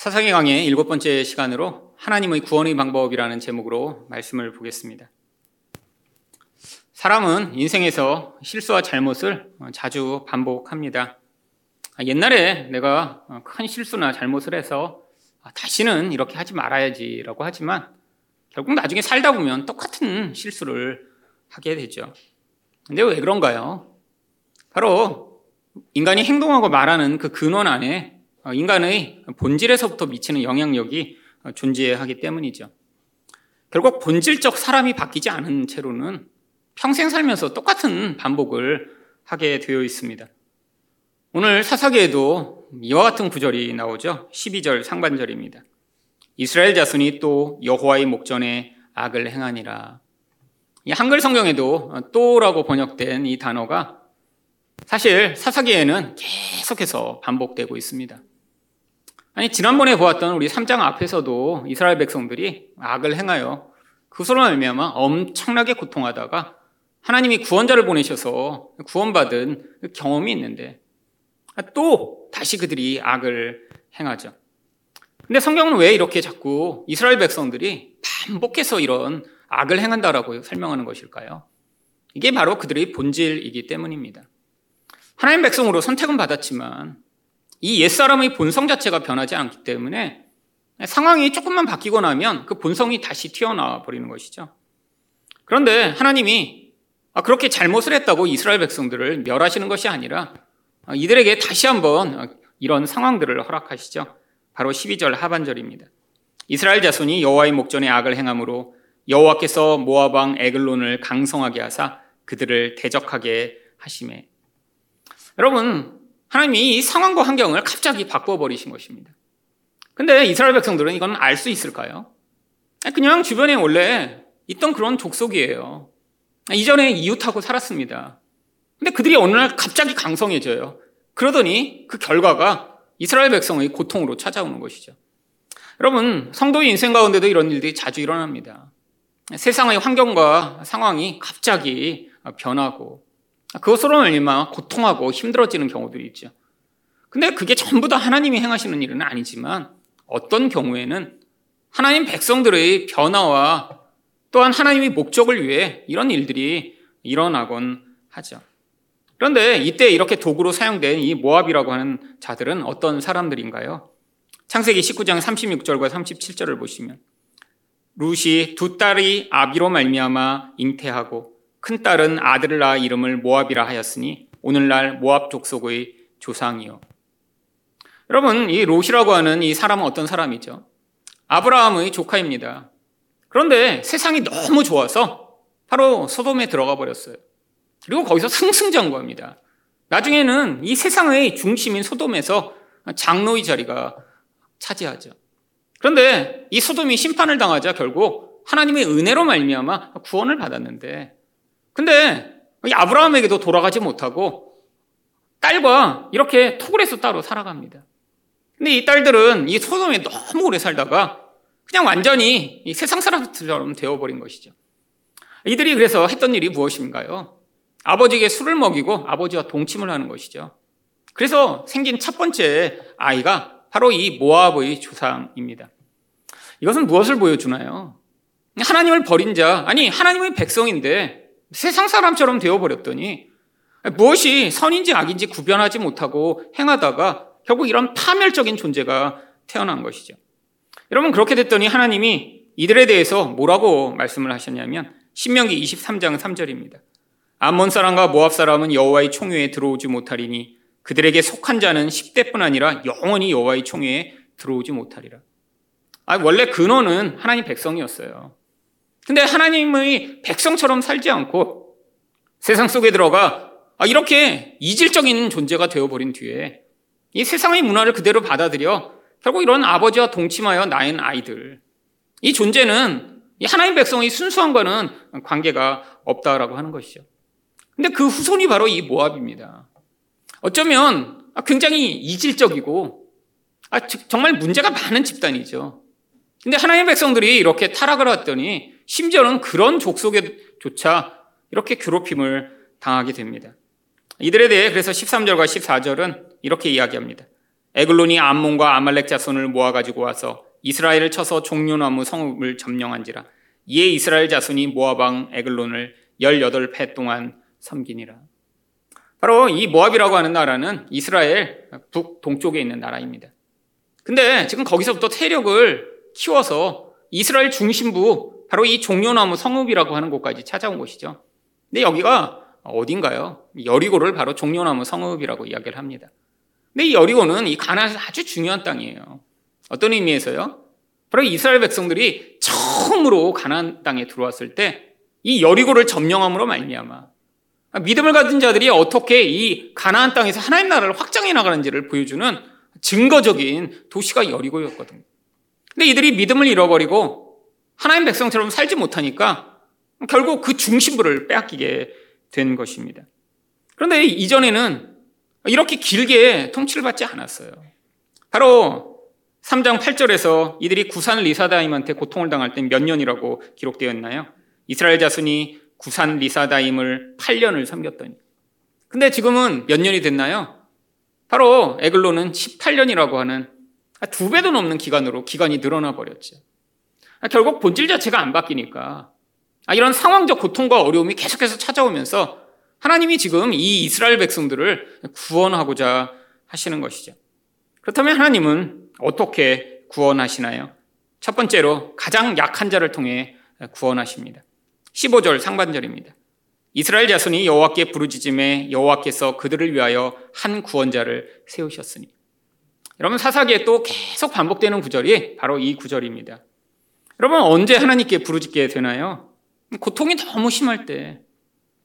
사사기 강의 일곱 번째 시간으로 하나님의 구원의 방법이라는 제목으로 말씀을 보겠습니다. 사람은 인생에서 실수와 잘못을 자주 반복합니다. 옛날에 내가 큰 실수나 잘못을 해서 다시는 이렇게 하지 말아야지라고 하지만 결국 나중에 살다 보면 똑같은 실수를 하게 되죠. 근데 왜 그런가요? 바로 인간이 행동하고 말하는 그 근원 안에 인간의 본질에서부터 미치는 영향력이 존재하기 때문이죠. 결국 본질적 사람이 바뀌지 않은 채로는 평생 살면서 똑같은 반복을 하게 되어 있습니다. 오늘 사사기에도 이와 같은 구절이 나오죠. 12절 상반절입니다. 이스라엘 자손이 또 여호와의 목전에 악을 행하니라. 이 한글 성경에도 또라고 번역된 이 단어가 사실 사사기에는 계속해서 반복되고 있습니다. 아니 지난번에 보았던 우리 3장 앞에서도 이스라엘 백성들이 악을 행하여 그것으로 말미암아 엄청나게 고통하다가 하나님이 구원자를 보내셔서 구원받은 그 경험이 있는데 또 다시 그들이 악을 행하죠. 근데 성경은 왜 이렇게 자꾸 이스라엘 백성들이 반복해서 이런 악을 행한다라고 설명하는 것일까요? 이게 바로 그들의 본질이기 때문입니다. 하나님 백성으로 선택은 받았지만 이 옛사람의 본성 자체가 변하지 않기 때문에 상황이 조금만 바뀌고 나면 그 본성이 다시 튀어나와 버리는 것이죠. 그런데 하나님이 그렇게 잘못을 했다고 이스라엘 백성들을 멸하시는 것이 아니라 이들에게 다시 한번 이런 상황들을 허락하시죠. 바로 12절 하반절입니다. 이스라엘 자손이 여호와의 목전에 악을 행함으로 여호와께서 모압 왕 에글론을 강성하게 하사 그들을 대적하게 하심에 여러분 하나님이 이 상황과 환경을 갑자기 바꿔버리신 것입니다. 근데 이스라엘 백성들은 이건 알 수 있을까요? 그냥 주변에 원래 있던 그런 족속이에요. 이전에 이웃하고 살았습니다. 근데 그들이 어느 날 갑자기 강성해져요. 그러더니 그 결과가 이스라엘 백성의 고통으로 찾아오는 것이죠. 여러분, 성도의 인생 가운데도 이런 일들이 자주 일어납니다. 세상의 환경과 상황이 갑자기 변하고 그것으로 말미암아 고통하고 힘들어지는 경우들이 있죠. 근데 그게 전부 다 하나님이 행하시는 일은 아니지만 어떤 경우에는 하나님 백성들의 변화와 또한 하나님의 목적을 위해 이런 일들이 일어나곤 하죠. 그런데 이때 이렇게 도구로 사용된 이 모압이라고 하는 자들은 어떤 사람들인가요? 창세기 19장 36절과 37절을 보시면 루시 두 딸이 아비로 말미암아 잉태하고 큰 딸은 아들을 낳아 이름을 모압이라 하였으니 오늘날 모압 족속의 조상이요. 여러분, 이 롯이라고 하는 이 사람은 어떤 사람이죠? 아브라함의 조카입니다. 그런데 세상이 너무 좋아서 바로 소돔에 들어가 버렸어요. 그리고 거기서 승승장구합니다. 나중에는 이 세상의 중심인 소돔에서 장로의 자리가 차지하죠. 그런데 이 소돔이 심판을 당하자 결국 하나님의 은혜로 말미암아 구원을 받았는데 근데 아브라함에게도 돌아가지 못하고 딸과 이렇게 토굴에서 따로 살아갑니다. 근데 이 딸들은 이 소돔에 너무 오래 살다가 그냥 완전히 세상 사람들처럼 되어버린 것이죠. 이들이 그래서 했던 일이 무엇인가요? 아버지에게 술을 먹이고 아버지와 동침을 하는 것이죠. 그래서 생긴 첫 번째 아이가 바로 이 모압의 조상입니다. 이것은 무엇을 보여주나요? 하나님을 버린 자, 아니, 하나님의 백성인데 세상 사람처럼 되어버렸더니 무엇이 선인지 악인지 구별하지 못하고 행하다가 결국 이런 파멸적인 존재가 태어난 것이죠. 여러분 그렇게 됐더니 하나님이 이들에 대해서 뭐라고 말씀을 하셨냐면 신명기 23장 3절입니다. 암몬 사람과 모압 사람은 여호와의 총회에 들어오지 못하리니 그들에게 속한 자는 10대뿐 아니라 영원히 여호와의 총회에 들어오지 못하리라. 아, 원래 근원은 하나님 백성이었어요. 근데 하나님의 백성처럼 살지 않고 세상 속에 들어가 아, 이렇게 이질적인 존재가 되어버린 뒤에 이 세상의 문화를 그대로 받아들여 결국 이런 아버지와 동침하여 낳은 아이들. 이 존재는 이 하나님 백성의 순수함과는 관계가 없다라고 하는 것이죠. 근데 그 후손이 바로 이 모압입니다. 어쩌면 굉장히 이질적이고 아, 정말 문제가 많은 집단이죠. 근데 하나님 백성들이 이렇게 타락을 했더니 심지어는 그런 족속에조차 이렇게 괴롭힘을 당하게 됩니다. 이들에 대해 그래서 13절과 14절은 이렇게 이야기합니다. 에글론이 암몬과 아말렉 자손을 모아 가지고 와서 이스라엘을 쳐서 종려나무 성읍을 점령한지라 이에 이스라엘 자손이 모아방 에글론을 18해 동안 섬기니라. 바로 이 모압이라고 하는 나라는 이스라엘 북동쪽에 있는 나라입니다. 근데 지금 거기서부터 세력을 키워서 이스라엘 중심부 바로 이 종려나무 성읍이라고 하는 곳까지 찾아온 곳이죠. 근데 여기가 어딘가요? 여리고를 바로 종려나무 성읍이라고 이야기를 합니다. 근데 이 여리고는 이 가나안에서 아주 중요한 땅이에요. 어떤 의미에서요? 바로 이스라엘 백성들이 처음으로 가나안 땅에 들어왔을 때 이 여리고를 점령함으로 말미암아 믿음을 가진 자들이 어떻게 이 가나안 땅에서 하나님 나라를 확장해 나가는지를 보여주는 증거적인 도시가 여리고였거든요. 근데 이들이 믿음을 잃어버리고 하나님 백성처럼 살지 못하니까 결국 그 중심부를 빼앗기게 된 것입니다. 그런데 이전에는 이렇게 길게 통치를 받지 않았어요. 바로 3장 8절에서 이들이 구산 리사다임한테 고통을 당할 때 몇 년이라고 기록되어 있나요? 이스라엘 자손이 구산 리사다임을 8년을 섬겼더니. 근데 지금은 몇 년이 됐나요? 바로 에글로는 18년이라고 하는 두 배도 넘는 기간으로 기간이 늘어나 버렸죠. 결국 본질 자체가 안 바뀌니까 이런 상황적 고통과 어려움이 계속해서 찾아오면서 하나님이 지금 이 이스라엘 백성들을 구원하고자 하시는 것이죠. 그렇다면 하나님은 어떻게 구원하시나요? 첫 번째로 가장 약한 자를 통해 구원하십니다. 15절 상반절입니다. 이스라엘 자손이 여호와께 부르짖음에 여호와께서 그들을 위하여 한 구원자를 세우셨으니. 여러분 사사기에 또 계속 반복되는 구절이 바로 이 구절입니다. 여러분 언제 하나님께 부르짖게 되나요? 고통이 너무 심할 때,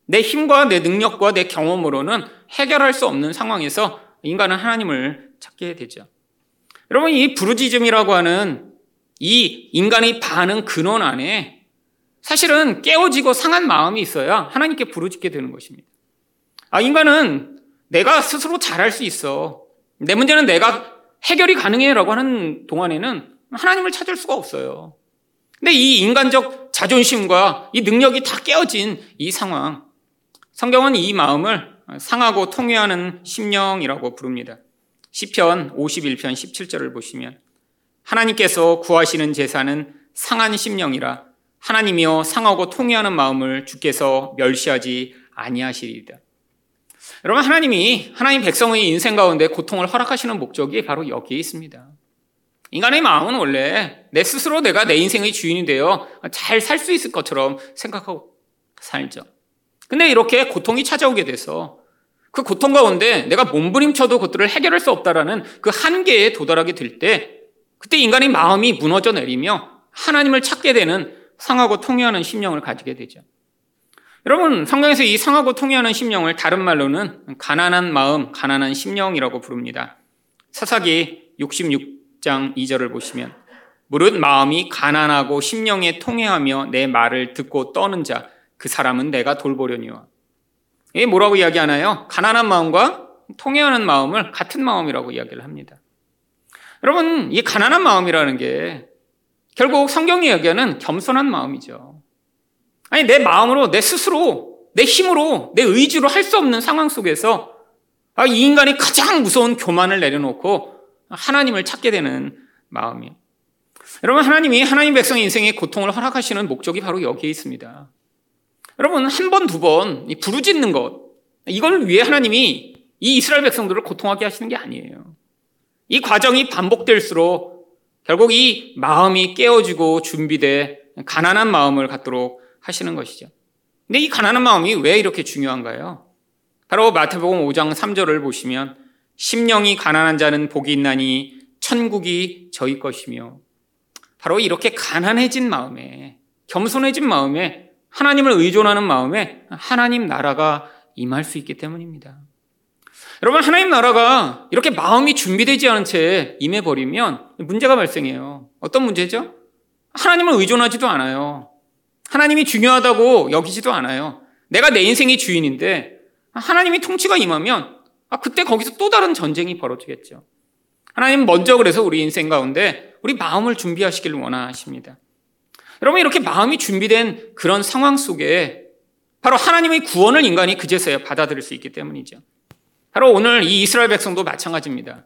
내 힘과 내 능력과 내 경험으로는 해결할 수 없는 상황에서 인간은 하나님을 찾게 되죠. 여러분, 이 부르짖음이라고 하는 이 인간의 반응 근원 안에 사실은 깨어지고 상한 마음이 있어야 하나님께 부르짖게 되는 것입니다. 아, 인간은 내가 스스로 잘할 수 있어. 내 문제는 내가 해결이 가능해 라고 하는 동안에는 하나님을 찾을 수가 없어요. 근데 이 인간적 자존심과 이 능력이 다 깨어진 이 상황, 성경은 이 마음을 상하고 통회하는 심령이라고 부릅니다. 시편 51편 17절을 보시면 하나님께서 구하시는 제사는 상한 심령이라 하나님이여 상하고 통회하는 마음을 주께서 멸시하지 아니하시리이다. 여러분 하나님이 하나님 백성의 인생 가운데 고통을 허락하시는 목적이 바로 여기에 있습니다. 인간의 마음은 원래 내 스스로 내가 내 인생의 주인이 되어 잘 살 수 있을 것처럼 생각하고 살죠. 근데 이렇게 고통이 찾아오게 돼서 그 고통 가운데 내가 몸부림쳐도 그것들을 해결할 수 없다라는 그 한계에 도달하게 될 때 그때 인간의 마음이 무너져 내리며 하나님을 찾게 되는 상하고 통해하는 심령을 가지게 되죠. 여러분, 성경에서 이 상하고 통해하는 심령을 다른 말로는 가난한 마음, 가난한 심령이라고 부릅니다. 사사기 66 장 2절을 보시면 무릇 마음이 가난하고 심령에 통해하며 내 말을 듣고 떠는 자, 그 사람은 내가 돌보려니와. 이게 뭐라고 이야기하나요? 가난한 마음과 통해하는 마음을 같은 마음이라고 이야기를 합니다. 여러분, 이 가난한 마음이라는 게 결국 성경이 이야기하는 겸손한 마음이죠. 아니, 내 마음으로, 내 스스로, 내 힘으로, 내 의지로 할 수 없는 상황 속에서 아, 이 인간이 가장 무서운 교만을 내려놓고 하나님을 찾게 되는 마음이. 여러분, 하나님이 하나님 백성 인생에 고통을 허락하시는 목적이 바로 여기에 있습니다. 여러분, 한 번, 두 번, 부르짖는 것, 이걸 위해 하나님이 이 이스라엘 백성들을 고통하게 하시는 게 아니에요. 이 과정이 반복될수록 결국 이 마음이 깨어지고 준비돼 가난한 마음을 갖도록 하시는 것이죠. 근데 이 가난한 마음이 왜 이렇게 중요한가요? 바로 마태복음 5장 3절을 보시면 심령이 가난한 자는 복이 있나니 천국이 저희 것이며 바로 이렇게 가난해진 마음에 겸손해진 마음에 하나님을 의존하는 마음에 하나님 나라가 임할 수 있기 때문입니다. 여러분, 하나님 나라가 이렇게 마음이 준비되지 않은 채 임해버리면 문제가 발생해요. 어떤 문제죠? 하나님을 의존하지도 않아요. 하나님이 중요하다고 여기지도 않아요. 내가 내 인생의 주인인데 하나님이 통치가 임하면 아, 그때 거기서 또 다른 전쟁이 벌어지겠죠. 하나님 먼저 그래서 우리 인생 가운데 우리 마음을 준비하시기를 원하십니다. 여러분 이렇게 마음이 준비된 그런 상황 속에 바로 하나님의 구원을 인간이 그제서야 받아들일 수 있기 때문이죠. 바로 오늘 이 이스라엘 백성도 마찬가지입니다.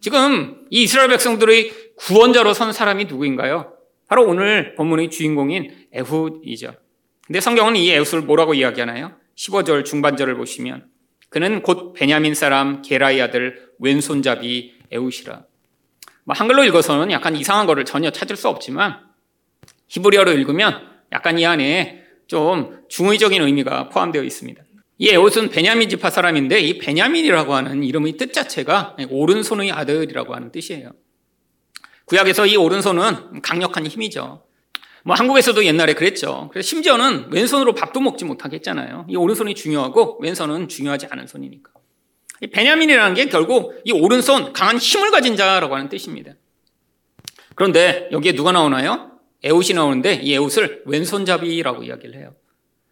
지금 이 이스라엘 백성들의 구원자로 선 사람이 누구인가요? 바로 오늘 본문의 주인공인 에훗이죠. 근데 성경은 이 에훗을 뭐라고 이야기하나요? 15절 중반절을 보시면 그는 곧 베냐민 사람 게라의 아들 왼손잡이 에훗이라. 뭐 한글로 읽어서는 약간 이상한 거를 전혀 찾을 수 없지만 히브리어로 읽으면 약간 이 안에 좀 중의적인 의미가 포함되어 있습니다. 이 에옷은 베냐민 지파 사람인데 이 베냐민이라고 하는 이름의 뜻 자체가 오른손의 아들이라고 하는 뜻이에요. 구약에서 이 오른손은 강력한 힘이죠. 뭐 한국에서도 옛날에 그랬죠. 그래서 심지어는 왼손으로 밥도 먹지 못하게 했잖아요. 이 오른손이 중요하고 왼손은 중요하지 않은 손이니까. 이 베냐민이라는 게 결국 이 오른손 강한 힘을 가진 자라고 하는 뜻입니다. 그런데 여기에 누가 나오나요? 에옷이 나오는데 이 에옷을 왼손잡이라고 이야기를 해요.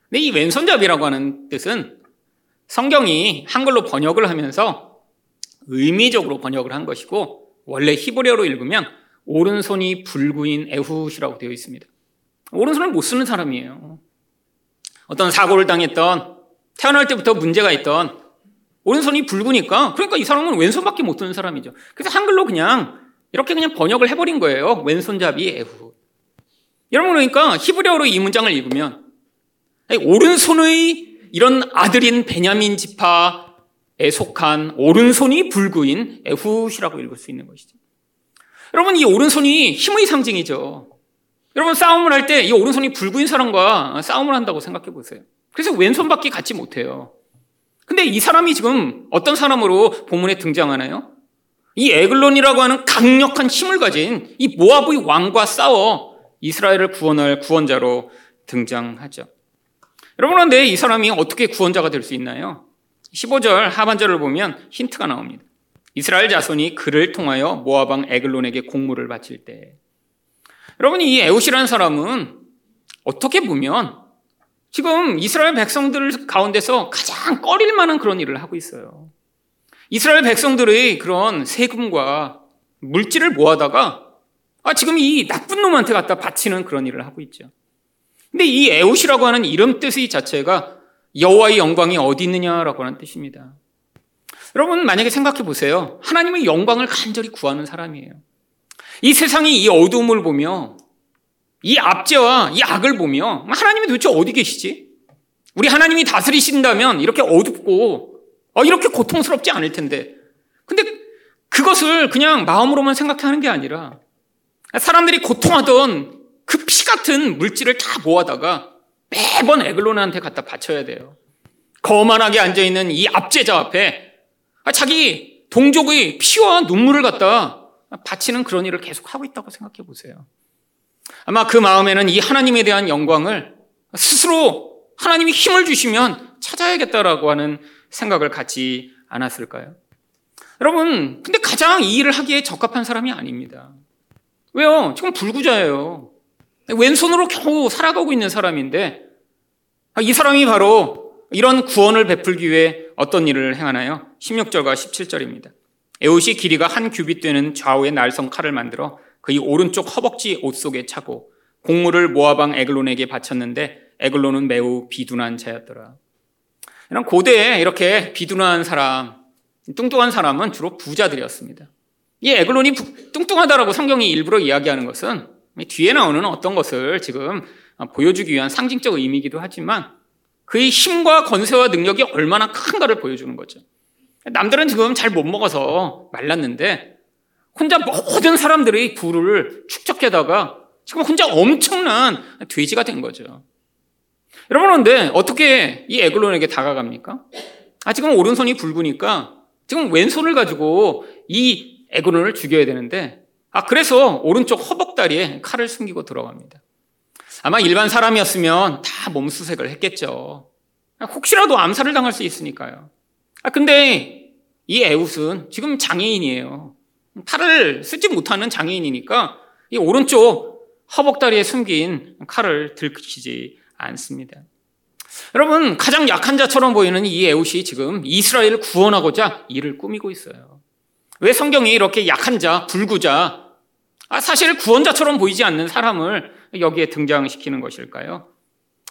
근데 이 왼손잡이라고 하는 뜻은 성경이 한글로 번역을 하면서 의미적으로 번역을 한 것이고 원래 히브리어로 읽으면 오른손이 불구인 에훗이라고 되어 있습니다. 오른손을 못 쓰는 사람이에요. 어떤 사고를 당했던 태어날 때부터 문제가 있던 오른손이 붉으니까 그러니까 이 사람은 왼손밖에 못 쓰는 사람이죠. 그래서 한글로 그냥 이렇게 그냥 번역을 해버린 거예요. 왼손잡이 에훗. 여러분 그러니까 히브리어로 이 문장을 읽으면 오른손의 이런 아들인 베냐민 지파에 속한 오른손이 불구인 에훗이라고 읽을 수 있는 것이죠. 여러분 이 오른손이 힘의 상징이죠. 여러분 싸움을 할 때 이 오른손이 불구인 사람과 싸움을 한다고 생각해 보세요. 그래서 왼손밖에 갖지 못해요. 근데 이 사람이 지금 어떤 사람으로 본문에 등장하나요? 이 에글론이라고 하는 강력한 힘을 가진 이 모압의 왕과 싸워 이스라엘을 구원할 구원자로 등장하죠. 여러분, 그런데 이 사람이 어떻게 구원자가 될 수 있나요? 15절 하반절을 보면 힌트가 나옵니다. 이스라엘 자손이 그를 통하여 모아방 에글론에게 공물을 바칠 때. 여러분, 이 에웃이라는 사람은 어떻게 보면 지금 이스라엘 백성들 가운데서 가장 꺼릴 만한 그런 일을 하고 있어요. 이스라엘 백성들의 그런 세금과 물질을 모아다가 아, 지금 이 나쁜 놈한테 갖다 바치는 그런 일을 하고 있죠. 근데 이 에웃이라고 하는 이름 뜻의 자체가 여호와의 영광이 어디 있느냐라고 하는 뜻입니다. 여러분 만약에 생각해 보세요. 하나님의 영광을 간절히 구하는 사람이에요. 이 세상이 이 어두움을 보며 이 압제와 이 악을 보며 하나님이 도대체 어디 계시지? 우리 하나님이 다스리신다면 이렇게 어둡고 어, 이렇게 고통스럽지 않을 텐데. 근데 그것을 그냥 마음으로만 생각하는 게 아니라 사람들이 고통하던 그 피 같은 물질을 다 모아다가 매번 에글론한테 갖다 바쳐야 돼요. 거만하게 앉아있는 이 압제자 앞에 아, 자기 동족의 피와 눈물을 갖다 바치는 그런 일을 계속 하고 있다고 생각해 보세요. 아마 그 마음에는 이 하나님에 대한 영광을 스스로 하나님이 힘을 주시면 찾아야겠다라고 하는 생각을 갖지 않았을까요? 여러분, 근데 가장 이 일을 하기에 적합한 사람이 아닙니다. 왜요? 지금 불구자예요. 왼손으로 겨우 살아가고 있는 사람인데 아, 이 사람이 바로 이런 구원을 베풀기 위해 어떤 일을 행하나요? 16절과 17절입니다. 에옷이 길이가 한 규빗 되는 좌우의 날성 칼을 만들어 그의 오른쪽 허벅지 옷 속에 차고 곡물을 모아방 에글론에게 바쳤는데 에글론은 매우 비둔한 자였더라. 이런 고대에 이렇게 비둔한 사람, 뚱뚱한 사람은 주로 부자들이었습니다. 이 에글론이 뚱뚱하다라고 성경이 일부러 이야기하는 것은 뒤에 나오는 어떤 것을 지금 보여주기 위한 상징적 의미이기도 하지만 그의 힘과 건세와 능력이 얼마나 큰가를 보여주는 거죠. 남들은 지금 잘 못 먹어서 말랐는데 혼자 모든 사람들의 부를 축적해다가 지금 혼자 엄청난 돼지가 된 거죠. 여러분, 그런데 어떻게 이 에글론에게 다가갑니까? 아, 지금 오른손이 붉으니까 지금 왼손을 가지고 이 에그론을 죽여야 되는데 아 그래서 오른쪽 허벅다리에 칼을 숨기고 들어갑니다. 아마 일반 사람이었으면 다 몸수색을 했겠죠. 혹시라도 암살을 당할 수 있으니까요. 아 근데 이 에웃은 지금 장애인이에요. 칼을 쓰지 못하는 장애인이니까 이 오른쪽 허벅다리에 숨긴 칼을 들키지 않습니다. 여러분 가장 약한 자처럼 보이는 이 에웃이 지금 이스라엘을 구원하고자 일을 꾸미고 있어요. 왜 성경이 이렇게 약한 자, 불구자, 아, 사실 구원자처럼 보이지 않는 사람을 여기에 등장시키는 것일까요?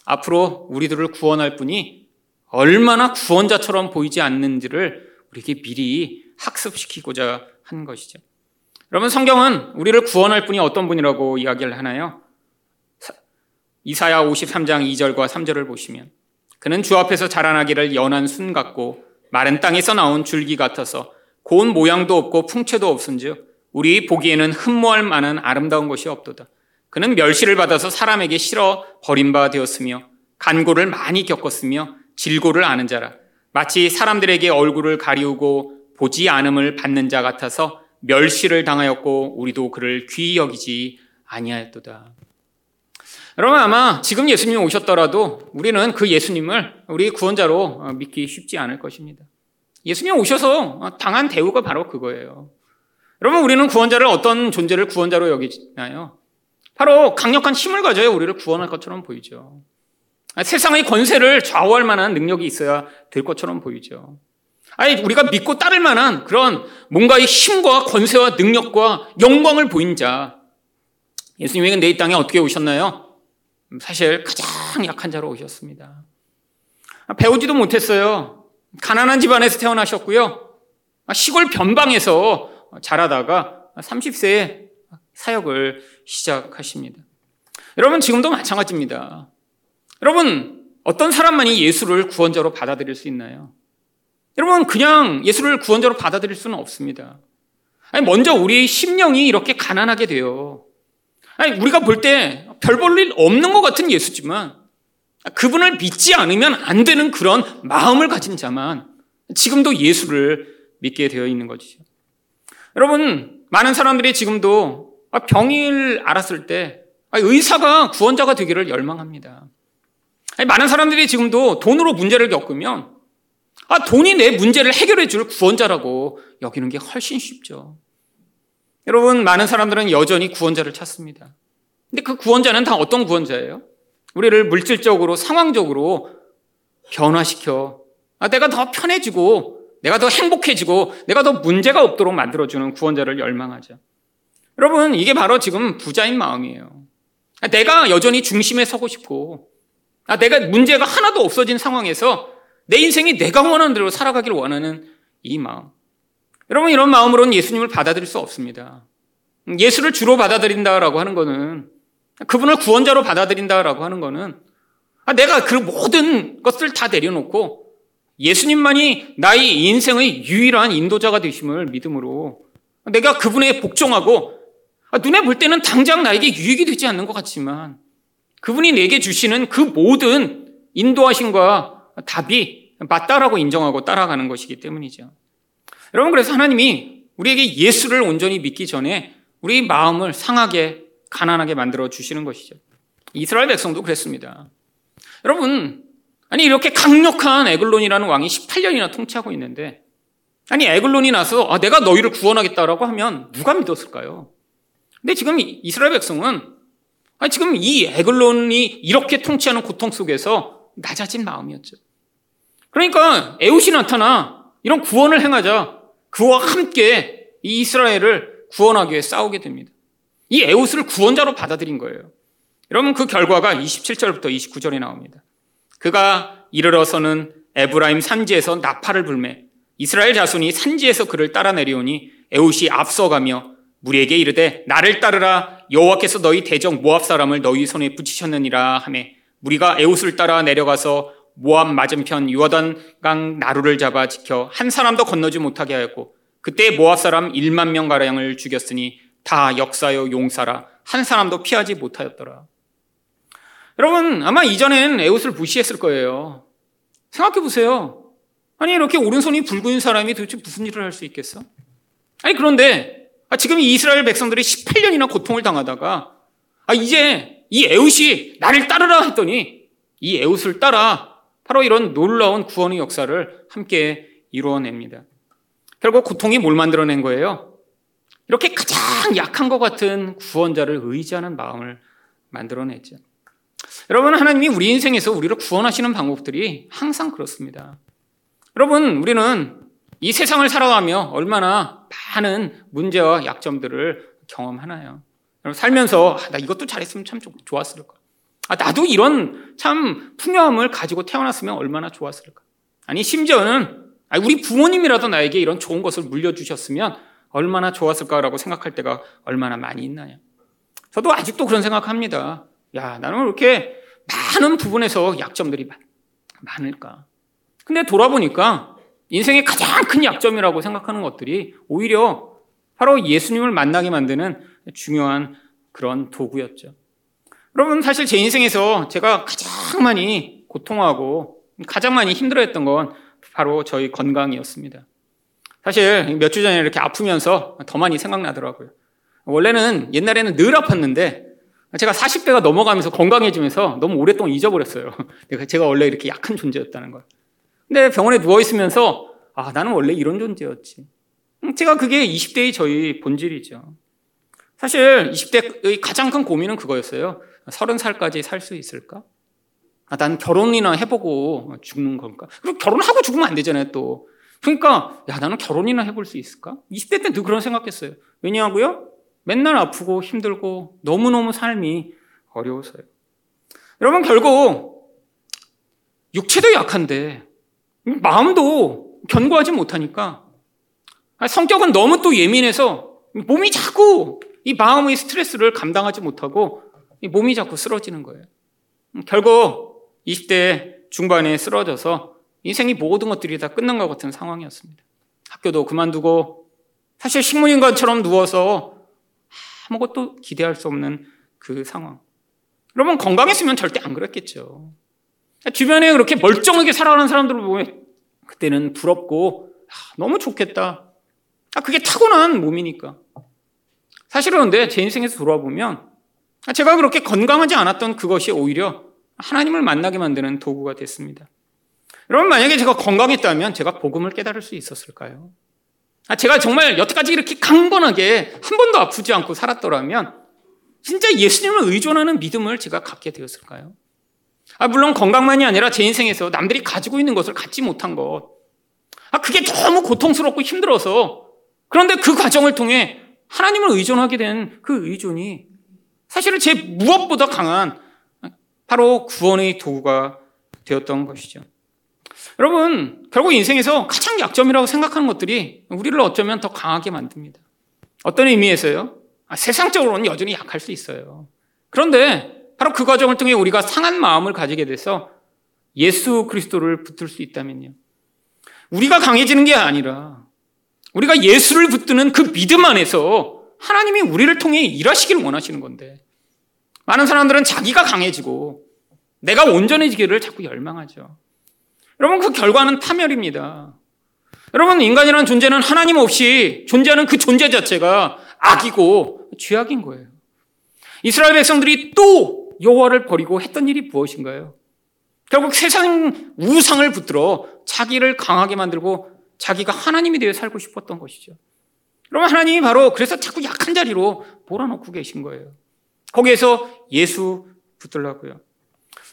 앞으로 우리들을 구원할 분이 얼마나 구원자처럼 보이지 않는지를 우리에게 미리 학습시키고자 한 것이죠. 여러분 성경은 우리를 구원할 분이 어떤 분이라고 이야기를 하나요? 이사야 53장 2절과 3절을 보시면 그는 주 앞에서 자라나기를 연한 순 같고 마른 땅에서 나온 줄기 같아서 고운 모양도 없고 풍채도 없은즉 우리 보기에는 흠모할 만한 아름다운 것이 없도다. 그는 멸시를 받아서 사람에게 실어 버림바 되었으며 간고를 많이 겪었으며 질고를 아는 자라. 마치 사람들에게 얼굴을 가리우고 보지 않음을 받는 자 같아서 멸시를 당하였고 우리도 그를 귀히 여기지 아니하였도다. 여러분 아마 지금 예수님이 오셨더라도 우리는 그 예수님을 우리 구원자로 믿기 쉽지 않을 것입니다. 예수님 오셔서 당한 대우가 바로 그거예요. 여러분 우리는 구원자를 어떤 존재를 구원자로 여기나요? 바로 강력한 힘을 가져야 우리를 구원할 것처럼 보이죠. 세상의 권세를 좌우할 만한 능력이 있어야 될 것처럼 보이죠. 아니, 우리가 믿고 따를 만한 그런 뭔가의 힘과 권세와 능력과 영광을 보인 자. 예수님이 내이 땅에 어떻게 오셨나요? 사실 가장 약한 자로 오셨습니다. 배우지도 못했어요. 가난한 집안에서 태어나셨고요. 시골 변방에서 자라다가 30세에 사역을 시작하십니다. 여러분, 지금도 마찬가지입니다. 여러분, 어떤 사람만이 예수를 구원자로 받아들일 수 있나요? 여러분, 그냥 예수를 구원자로 받아들일 수는 없습니다. 아니, 먼저 우리 심령이 이렇게 가난하게 돼요. 아니, 우리가 볼 때 별 볼 일 없는 것 같은 예수지만 그분을 믿지 않으면 안 되는 그런 마음을 가진 자만 지금도 예수를 믿게 되어 있는 것이죠. 여러분, 많은 사람들이 지금도 병일 알았을 때 의사가 구원자가 되기를 열망합니다. 많은 사람들이 지금도 돈으로 문제를 겪으면 아, 돈이 내 문제를 해결해 줄 구원자라고 여기는 게 훨씬 쉽죠. 여러분, 많은 사람들은 여전히 구원자를 찾습니다. 근데 그 구원자는 다 어떤 구원자예요? 우리를 물질적으로, 상황적으로 변화시켜. 아, 내가 더 편해지고, 내가 더 행복해지고, 내가 더 문제가 없도록 만들어주는 구원자를 열망하죠. 여러분, 이게 바로 지금 부자인 마음이에요. 아, 내가 여전히 중심에 서고 싶고, 아, 내가 문제가 하나도 없어진 상황에서 내 인생이 내가 원하는 대로 살아가길 원하는 이 마음. 여러분, 이런 마음으로는 예수님을 받아들일 수 없습니다. 예수를 주로 받아들인다라고 하는 거는, 그분을 구원자로 받아들인다라고 하는 거는, 아, 내가 그 모든 것을 다 내려놓고 예수님만이 나의 인생의 유일한 인도자가 되심을 믿음으로 내가 그분에 복종하고 아, 눈에 볼 때는 당장 나에게 유익이 되지 않는 것 같지만 그분이 내게 주시는 그 모든 인도하심과 답이 맞다라고 인정하고 따라가는 것이기 때문이죠. 여러분, 그래서 하나님이 우리에게 예수를 온전히 믿기 전에 우리 마음을 상하게, 가난하게 만들어 주시는 것이죠. 이스라엘 백성도 그랬습니다. 여러분, 아니, 이렇게 강력한 에글론이라는 왕이 18년이나 통치하고 있는데, 아니, 에글론이 나서, 아, 내가 너희를 구원하겠다라고 하면 누가 믿었을까요? 근데 지금 이스라엘 백성은, 아니, 지금 이 에글론이 이렇게 통치하는 고통 속에서 낮아진 마음이었죠. 그러니까 에훗이 나타나 이런 구원을 행하자 그와 함께 이 이스라엘을 구원하기 위해 싸우게 됩니다. 이 에훗을 구원자로 받아들인 거예요. 여러분 그 결과가 27절부터 29절에 나옵니다. 그가 이르러서는 에브라임 산지에서 나팔을 불매 이스라엘 자손이 산지에서 그를 따라 내려오니 에훗이 앞서가며 무리에게 이르되 나를 따르라 여호와께서 너희 대적 모압 사람을 너희 손에 붙이셨느니라 하매 무리가 에훗을 따라 내려가서 모압 맞은편 요단강 나루를 잡아 지켜 한 사람도 건너지 못하게 하였고 그때 모압 사람 1만 명 가량을 죽였으니 다 역사여 용사라 한 사람도 피하지 못하였더라. 여러분 아마 이전엔 에웃을 무시했을 거예요. 생각해 보세요. 아니 이렇게 오른손이 붉은 사람이 도대체 무슨 일을 할 수 있겠어? 아니 그런데 아, 지금 이스라엘 백성들이 18년이나 고통을 당하다가 아, 이제 이 에웃이 나를 따르라 했더니 이 에웃을 따라 바로 이런 놀라운 구원의 역사를 함께 이루어냅니다. 결국 고통이 뭘 만들어낸 거예요? 이렇게 가장 약한 것 같은 구원자를 의지하는 마음을 만들어냈죠. 여러분, 하나님이 우리 인생에서 우리를 구원하시는 방법들이 항상 그렇습니다. 여러분, 우리는 이 세상을 살아가며 얼마나 많은 문제와 약점들을 경험하나요? 살면서 아, 나 이것도 잘했으면 참 좋았을 까 아, 나도 이런 참 풍요함을 가지고 태어났으면 얼마나 좋았을까. 아니, 심지어는 우리 부모님이라도 나에게 이런 좋은 것을 물려주셨으면 얼마나 좋았을까라고 생각할 때가 얼마나 많이 있나요? 저도 아직도 그런 생각합니다. 야, 나는 왜 이렇게 많은 부분에서 약점들이 많을까? 근데 돌아보니까 인생의 가장 큰 약점이라고 생각하는 것들이 오히려 바로 예수님을 만나게 만드는 중요한 그런 도구였죠. 여러분, 사실 제 인생에서 제가 가장 많이 고통하고 가장 많이 힘들어했던 건 바로 저희 건강이었습니다. 사실 몇 주 전에 이렇게 아프면서 더 많이 생각나더라고요. 원래는 옛날에는 늘 아팠는데 제가 40대가 넘어가면서 건강해지면서 너무 오랫동안 잊어버렸어요. 제가 원래 이렇게 약한 존재였다는 걸. 근데 병원에 누워있으면서 아, 나는 원래 이런 존재였지. 음, 제가 그게 20대의 저희 본질이죠. 사실 20대의 가장 큰 고민은 그거였어요. 30살까지 살 수 있을까? 아, 난 결혼이나 해보고 죽는 건가? 그리고 결혼하고 죽으면 안 되잖아요, 또. 그러니까, 야, 나는 결혼이나 해볼 수 있을까? 20대 때늘 그런 생각했어요. 왜냐하고요? 맨날 아프고 힘들고 너무너무 삶이 어려워서요. 여러분, 결국, 육체도 약한데, 마음도 견고하지 못하니까, 성격은 너무 또 예민해서 몸이 자꾸 이 마음의 스트레스를 감당하지 못하고 몸이 자꾸 쓰러지는 거예요. 결국 20대 중반에 쓰러져서 인생이 모든 것들이 다 끝난 것 같은 상황이었습니다. 학교도 그만두고 사실 식물인간처럼 누워서 아무것도 기대할 수 없는 그 상황. 여러분 건강했으면 절대 안 그랬겠죠. 주변에 그렇게 멀쩡하게 살아가는 사람들을 보면 그때는 부럽고 아, 너무 좋겠다. 아, 그게 타고난 몸이니까. 사실은 근데 제 인생에서 돌아보면 제가 그렇게 건강하지 않았던 그것이 오히려 하나님을 만나게 만드는 도구가 됐습니다. 여러분, 만약에 제가 건강했다면 제가 복음을 깨달을 수 있었을까요? 아, 제가 정말 여태까지 이렇게 강건하게 한 번도 아프지 않고 살았더라면 진짜 예수님을 의존하는 믿음을 제가 갖게 되었을까요? 아, 물론 건강만이 아니라 제 인생에서 남들이 가지고 있는 것을 갖지 못한 것. 아, 그게 너무 고통스럽고 힘들어서 그런데 그 과정을 통해 하나님을 의존하게 된 그 의존이 사실은 제 무엇보다 강한 바로 구원의 도구가 되었던 것이죠. 여러분, 결국 인생에서 가장 약점이라고 생각하는 것들이 우리를 어쩌면 더 강하게 만듭니다. 어떤 의미에서요? 아, 세상적으로는 여전히 약할 수 있어요. 그런데 바로 그 과정을 통해 우리가 상한 마음을 가지게 돼서 예수 그리스도를 붙들 수 있다면요. 우리가 강해지는 게 아니라 우리가 예수를 붙드는 그 믿음 안에서 하나님이 우리를 통해 일하시기를 원하시는 건데 많은 사람들은 자기가 강해지고 내가 온전해지기를 자꾸 열망하죠. 여러분 그 결과는 파멸입니다. 여러분 인간이라는 존재는 하나님 없이 존재하는 그 존재 자체가 악이고 죄악인 거예요. 이스라엘 백성들이 또 여호와를 버리고 했던 일이 무엇인가요? 결국 세상 우상을 붙들어 자기를 강하게 만들고 자기가 하나님이 되어 살고 싶었던 것이죠. 여러분 하나님이 바로 그래서 자꾸 약한 자리로 몰아넣고 계신 거예요. 거기에서 예수 붙들라고요.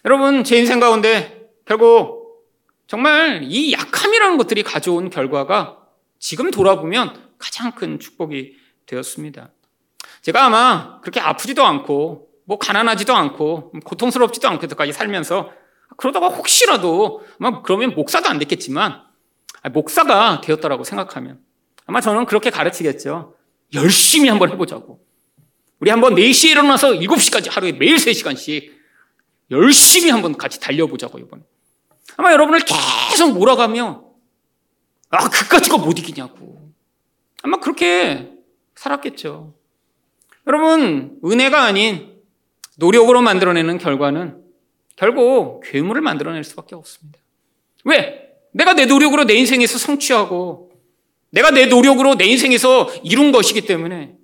여러분, 제 인생 가운데 결국 정말 이 약함이라는 것들이 가져온 결과가 지금 돌아보면 가장 큰 축복이 되었습니다. 제가 아마 그렇게 아프지도 않고, 뭐 가난하지도 않고, 고통스럽지도 않고까지 살면서 그러다가 혹시라도 아마 그러면 목사도 안 됐겠지만 목사가 되었다라고 생각하면 아마 저는 그렇게 가르치겠죠. 열심히 한번 해보자고. 우리 한번 4시에 일어나서 7시까지 하루에 매일 3시간씩 열심히 한번 같이 달려보자고, 이번에. 아마 여러분을 계속 몰아가며, 아, 그까지가 못 이기냐고. 아마 그렇게 살았겠죠. 여러분, 은혜가 아닌 노력으로 만들어내는 결과는 결국 괴물을 만들어낼 수밖에 없습니다. 왜? 내가 내 노력으로 내 인생에서 성취하고, 내가 내 노력으로 내 인생에서 이룬 것이기 때문에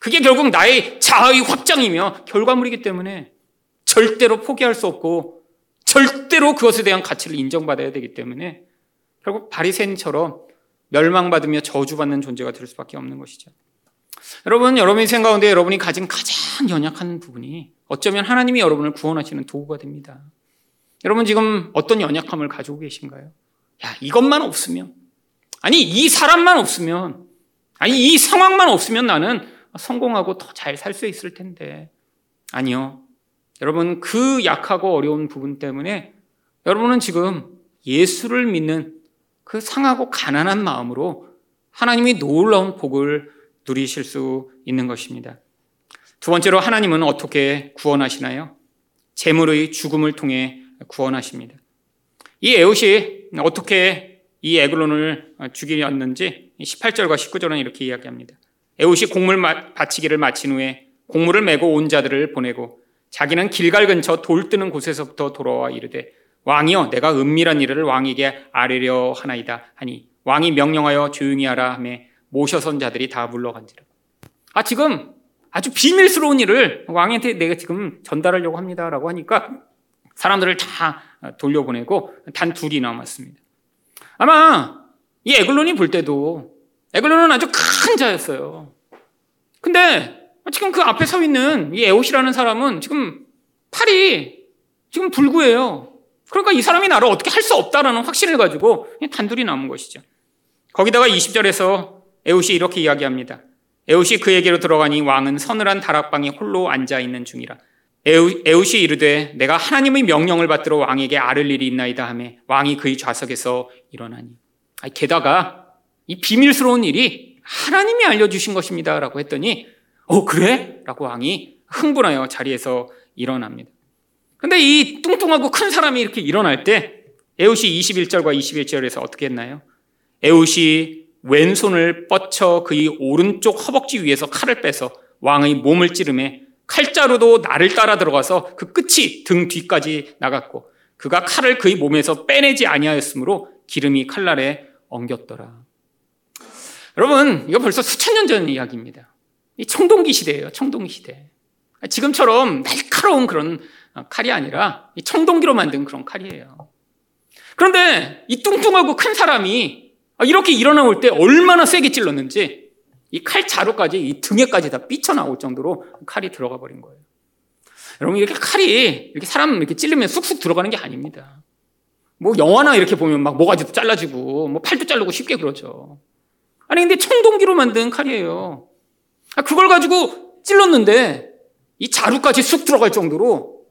그게 결국 나의 자아의 확장이며 결과물이기 때문에 절대로 포기할 수 없고 절대로 그것에 대한 가치를 인정받아야 되기 때문에 결국 바리새인처럼 멸망받으며 저주받는 존재가 될 수밖에 없는 것이죠. 여러분, 여러분 인생 가운데 여러분이 가진 가장 연약한 부분이 어쩌면 하나님이 여러분을 구원하시는 도구가 됩니다. 여러분 지금 어떤 연약함을 가지고 계신가요? 야, 이것만 없으면 아니, 이 사람만 없으면 아니, 이 상황만 없으면 나는 성공하고 더 잘 살 수 있을 텐데. 아니요. 여러분, 그 약하고 어려운 부분 때문에 여러분은 지금 예수를 믿는 그 상하고 가난한 마음으로 하나님이 놀라운 복을 누리실 수 있는 것입니다. 두 번째로 하나님은 어떻게 구원하시나요? 재물의 죽음을 통해 구원하십니다. 이 에옷이 어떻게 이 에글론을 죽이었는지 18절과 19절은 이렇게 이야기합니다. 에옷이 곡물 바치기를 마친 후에 곡물을 메고 온 자들을 보내고 자기는 길갈 근처 돌 뜨는 곳에서부터 돌아와 이르되 왕이여 내가 은밀한 일을 왕에게 아뢰려 하나이다 하니 왕이 명령하여 조용히 하라 하며 모셔선 자들이 다 물러간지라. 아 지금 아주 비밀스러운 일을 왕한테 내가 지금 전달하려고 합니다라고 하니까 사람들을 다 돌려보내고 단 둘이 남았습니다. 아마 이 에글론이 볼 때도 에글론은 아주 큰 자였어요. 근데 지금 그 앞에 서 있는 이 에옷이라는 사람은 지금 팔이 지금 불구해요. 그러니까 이 사람이 나를 어떻게 할 수 없다라는 확신을 가지고 단둘이 남은 것이죠. 거기다가 20절에서 에옷이 이렇게 이야기합니다. 에웃이 그에게로 들어가니 왕은 서늘한 다락방에 홀로 앉아 있는 중이라. 에웃이 이르되 내가 하나님의 명령을 받들어 왕에게 아를 일이 있나이다 하며 왕이 그의 좌석에서 일어나니. 게다가 이 비밀스러운 일이 하나님이 알려주신 것입니다라고 했더니 어 그래? 라고 왕이 흥분하여 자리에서 일어납니다. 근데 이 뚱뚱하고 큰 사람이 이렇게 일어날 때 에웃이 21절과 21절에서 어떻게 했나요? 에웃이 왼손을 뻗쳐 그의 오른쪽 허벅지 위에서 칼을 빼서 왕의 몸을 찌르매 칼자루도 나를 따라 들어가서 그 끝이 등 뒤까지 나갔고 그가 칼을 그의 몸에서 빼내지 아니하였으므로 기름이 칼날에 엉겼더라. 여러분, 이거 벌써 수천 년 전 이야기입니다. 이 청동기 시대예요. 청동기 시대. 지금처럼 날카로운 그런 칼이 아니라 청동기로 만든 그런 칼이에요. 그런데 이 뚱뚱하고 큰 사람이 아, 이렇게 일어나올 때 얼마나 세게 찔렀는지 이 칼 자루까지 이 등에까지 다 삐쳐나올 정도로 칼이 들어가 버린 거예요. 여러분 이렇게 칼이 이렇게 사람 이렇게 찔르면 쑥쑥 들어가는 게 아닙니다. 뭐 영화나 이렇게 보면 막 모가지도 잘라지고 뭐 팔도 자르고 쉽게 그러죠. 아니 근데 청동기로 만든 칼이에요. 아, 그걸 가지고 찔렀는데 이 자루까지 쑥 들어갈 정도로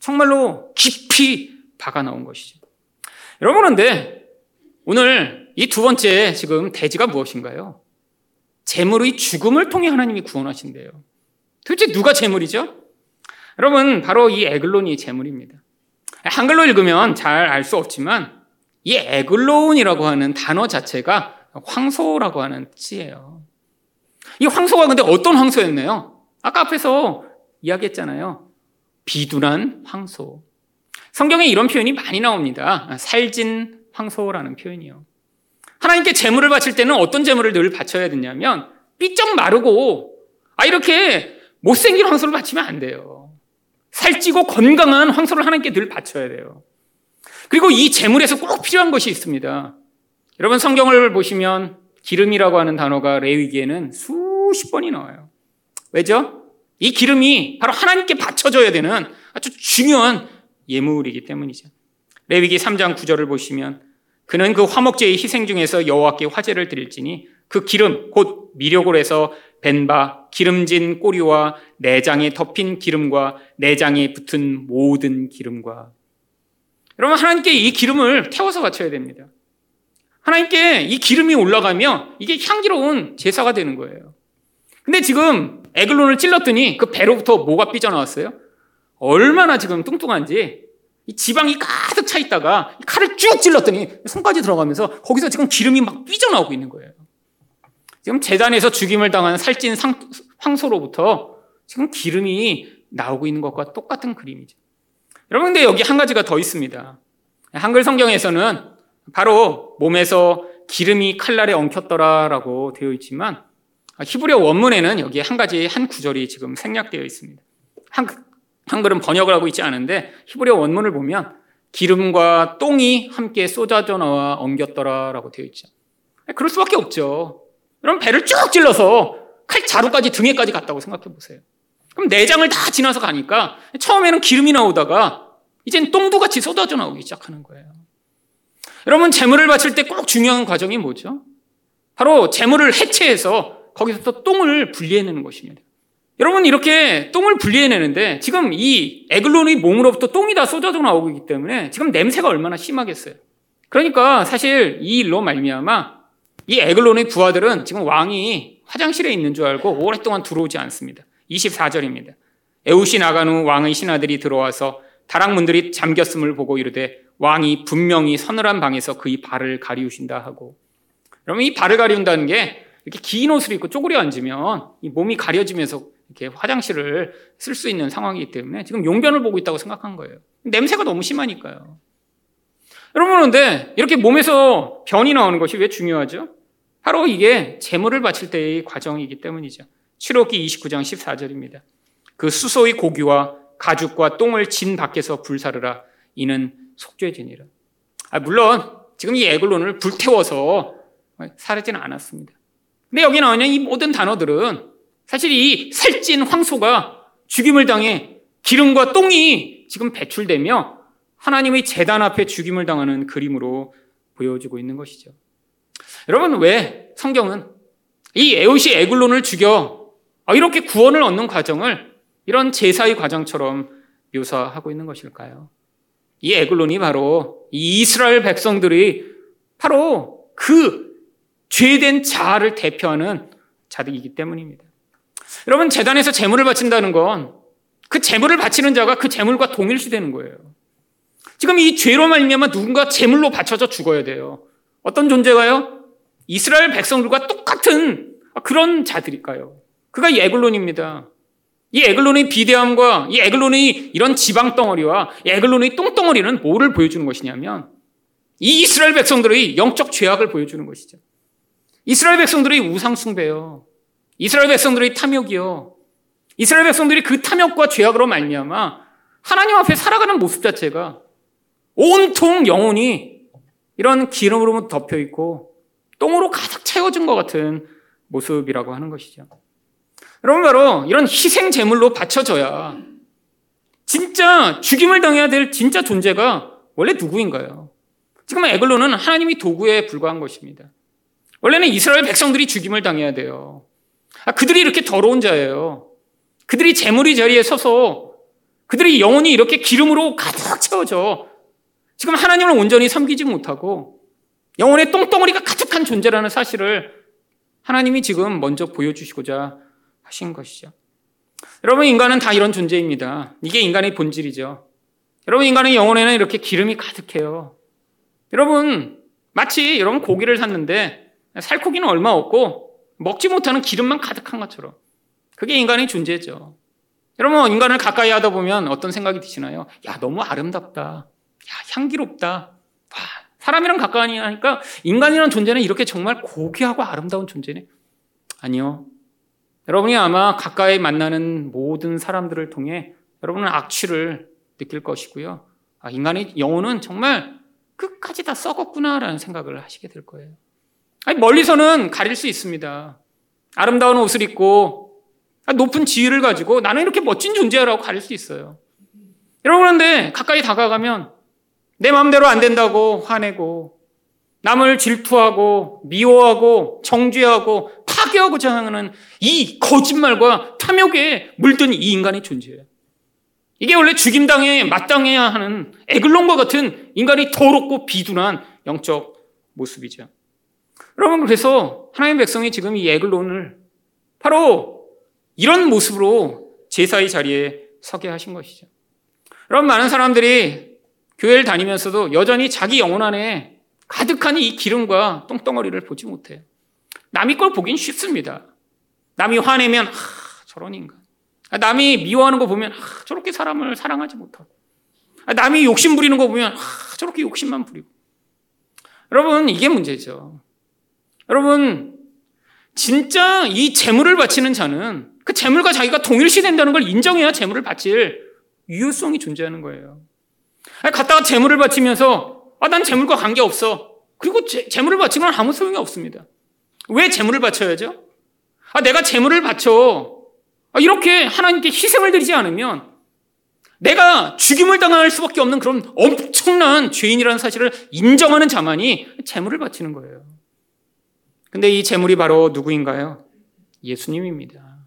정말로 깊이 박아 나온 것이죠. 여러분 그런데 오늘 이 두 번째 지금 대지가 무엇인가요? 재물의 죽음을 통해 하나님이 구원하신대요. 도대체 누가 재물이죠? 여러분, 바로 이 에글론이 재물입니다. 한글로 읽으면 잘 알 수 없지만 이 에글론이라고 하는 단어 자체가 황소라고 하는 뜻이에요. 이 황소가 근데 어떤 황소였나요? 아까 앞에서 이야기했잖아요. 비둔한 황소. 성경에 이런 표현이 많이 나옵니다. 살진 황소라는 표현이요. 하나님께 재물을 바칠 때는 어떤 재물을 늘 바쳐야 되냐면 삐쩍 마르고 아 이렇게 못생긴 황소를 바치면 안 돼요. 살찌고 건강한 황소를 하나님께 늘 바쳐야 돼요. 그리고 이 재물에서 꼭 필요한 것이 있습니다. 여러분 성경을 보시면 기름이라고 하는 단어가 레위기에는 수십 번이 나와요. 왜죠? 이 기름이 바로 하나님께 바쳐져야 되는 아주 중요한 예물이기 때문이죠. 레위기 3장 9절을 보시면 그는 그 화목제의 희생 중에서 여호와께 화제를 드릴지니 그 기름 곧 미력으로 해서 벤바 기름진 꼬리와 내장에 덮인 기름과 내장에 붙은 모든 기름과 여러분 하나님께 이 기름을 태워서 바쳐야 됩니다. 하나님께 이 기름이 올라가면 이게 향기로운 제사가 되는 거예요. 근데 지금 에글론을 찔렀더니 그 배로부터 뭐가 삐져나왔어요? 얼마나 지금 뚱뚱한지 이 지방이 가득 차 있다가 칼을 쭉 찔렀더니 손까지 들어가면서 거기서 지금 기름이 막 삐져나오고 있는 거예요. 지금 재단에서 죽임을 당한 살찐 상, 황소로부터 지금 기름이 나오고 있는 것과 똑같은 그림이죠. 여러분, 근데 여기 한 가지가 더 있습니다. 한글 성경에서는 바로 몸에서 기름이 칼날에 엉켰더라라고 되어 있지만 히브리어 원문에는 여기 한 가지 한 구절이 지금 생략되어 있습니다. 한, 한글은 번역을 하고 있지 않은데 히브리어 원문을 보면 기름과 똥이 함께 쏟아져 나와 엉겼더라라고 되어 있죠. 그럴 수밖에 없죠. 그럼 배를 쭉 찔러서 칼 자루까지 등에까지 갔다고 생각해 보세요. 그럼 내장을 다 지나서 가니까 처음에는 기름이 나오다가 이젠 똥도 같이 쏟아져 나오기 시작하는 거예요. 여러분 재물을 바칠 때 꼭 중요한 과정이 뭐죠? 바로 재물을 해체해서 거기서 또 똥을 분리해내는 것입니다. 여러분 이렇게 똥을 분리해내는데 지금 이 에글론의 몸으로부터 똥이 다 쏟아져 나오고 있기 때문에 지금 냄새가 얼마나 심하겠어요. 그러니까 사실 이 일로 말미암아 이 에글론의 부하들은 지금 왕이 화장실에 있는 줄 알고 오랫동안 들어오지 않습니다. 24절입니다. 에웃이 나간 후 왕의 신하들이 들어와서 다락문들이 잠겼음을 보고 이르되 왕이 분명히 서늘한 방에서 그의 발을 가리우신다 하고 그러면 이 발을 가리운다는 게 이렇게 긴 옷을 입고 쪼그려 앉으면 이 몸이 가려지면서 이렇게 화장실을 쓸 수 있는 상황이기 때문에 지금 용변을 보고 있다고 생각한 거예요. 냄새가 너무 심하니까요. 여러분, 그런데 이렇게 몸에서 변이 나오는 것이 왜 중요하죠? 바로 이게 재물을 바칠 때의 과정이기 때문이죠. 7호기 29장 14절입니다. 그 수소의 고기와 가죽과 똥을 진 밖에서 불사르라. 이는 속죄지니라. 아, 물론 지금 이 에글론을 불태워서 사르지는 않았습니다. 근데 여기 나오는 이 모든 단어들은 사실 이 살찐 황소가 죽임을 당해 기름과 똥이 지금 배출되며 하나님의 재단 앞에 죽임을 당하는 그림으로 보여주고 있는 것이죠. 여러분, 왜 성경은 이 에옷이 에글론을 죽여 아, 이렇게 구원을 얻는 과정을 이런 제사의 과정처럼 묘사하고 있는 것일까요? 이 에글론이 바로 이 이스라엘 백성들이 바로 그 죄된 자아를 대표하는 자들이기 때문입니다. 여러분, 재단에서 재물을 바친다는 건 그 재물을 바치는 자가 그 재물과 동일시 되는 거예요. 지금 이 죄로 말미암아 누군가 재물로 바쳐져 죽어야 돼요. 어떤 존재가요? 이스라엘 백성들과 똑같은 그런 자들일까요? 그가 이 에글론입니다. 이 에글론의 비대함과 이 에글론의 이런 지방 덩어리와 이 에글론의 똥덩어리는 뭐를 보여주는 것이냐면 이 이스라엘 백성들의 영적 죄악을 보여주는 것이죠. 이스라엘 백성들의 우상 숭배요. 이스라엘 백성들의 탐욕이요. 이스라엘 백성들이 그 탐욕과 죄악으로 말미암아 하나님 앞에 살아가는 모습 자체가 온통 영혼이 이런 기름으로 덮여 있고 똥으로 가득 채워진 것 같은 모습이라고 하는 것이죠. 여러분 바로 이런 희생 제물로 바쳐져야 진짜 죽임을 당해야 될 진짜 존재가 원래 누구인가요? 지금 에글로는 하나님이 도구에 불과한 것입니다. 원래는 이스라엘 백성들이 죽임을 당해야 돼요. 아, 그들이 이렇게 더러운 자예요. 그들이 재물이 자리에 서서 그들의 영혼이 이렇게 기름으로 가득 채워져 지금 하나님을 온전히 섬기지 못하고 영혼의 똥덩어리가 가득한 존재라는 사실을 하나님이 지금 먼저 보여주시고자 하신 것이죠. 여러분, 인간은 다 이런 존재입니다. 이게 인간의 본질이죠. 여러분, 인간의 영혼에는 이렇게 기름이 가득해요. 여러분, 마치 여러분 고기를 샀는데 살코기는 얼마 없고 먹지 못하는 기름만 가득한 것처럼. 그게 인간의 존재죠. 여러분, 인간을 가까이 하다 보면 어떤 생각이 드시나요? 야, 너무 아름답다. 야, 향기롭다. 와, 사람이랑 가까이 하니까 인간이라는 존재는 이렇게 정말 고귀하고 아름다운 존재네. 아니요. 여러분이 아마 가까이 만나는 모든 사람들을 통해 여러분은 악취를 느낄 것이고요. 아, 인간의 영혼은 정말 끝까지 다 썩었구나라는 생각을 하시게 될 거예요. 아니, 멀리서는 가릴 수 있습니다. 아름다운 옷을 입고 높은 지위를 가지고 나는 이렇게 멋진 존재라고 가릴 수 있어요. 여러분 그런데 가까이 다가가면 내 마음대로 안 된다고 화내고 남을 질투하고 미워하고 정죄하고 파괴하고자 하는 이 거짓말과 탐욕에 물든 이 인간의 존재예요. 이게 원래 죽임당에 마땅해야 하는 에글론과 같은 인간이 더럽고 비둔한 영적 모습이죠. 여러분 그래서 하나님의 백성이 지금 이 에글론을 바로 이런 모습으로 제사의 자리에 서게 하신 것이죠. 여러분 많은 사람들이 교회를 다니면서도 여전히 자기 영혼 안에 가득한 이 기름과 똥덩어리를 보지 못해요. 남이 걸 보긴 쉽습니다. 남이 화내면 아, 저런 인간. 아, 남이 미워하는 거 보면 아, 저렇게 사람을 사랑하지 못하고. 아, 남이 욕심 부리는 거 보면 아, 저렇게 욕심만 부리고. 여러분 이게 문제죠. 여러분 진짜 이 재물을 바치는 자는 그 재물과 자기가 동일시 된다는 걸 인정해야 재물을 바칠 유효성이 존재하는 거예요. 갔다가 재물을 바치면서 아, 난 재물과 관계없어. 그리고 재, 재물을 바치면 아무 소용이 없습니다. 왜 재물을 바쳐야죠? 아, 내가 재물을 바쳐. 아, 이렇게 하나님께 희생을 드리지 않으면 내가 죽임을 당할 수밖에 없는 그런 엄청난 죄인이라는 사실을 인정하는 자만이 재물을 바치는 거예요. 근데 이 재물이 바로 누구인가요? 예수님입니다.